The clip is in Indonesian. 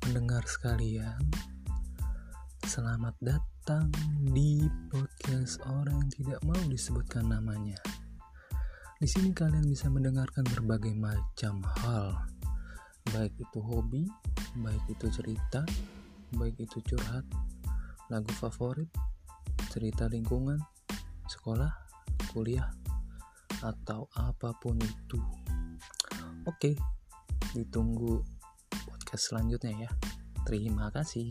pendengar sekalian. Selamat datang di podcast orang yang tidak mau disebutkan namanya. Di sini kalian bisa mendengarkan berbagai macam hal, baik itu hobi, baik itu cerita, baik itu curhat, lagu favorit, cerita lingkungan, sekolah, kuliah, atau apa pun itu. Oke, ditunggu podcast selanjutnya ya. Terima kasih.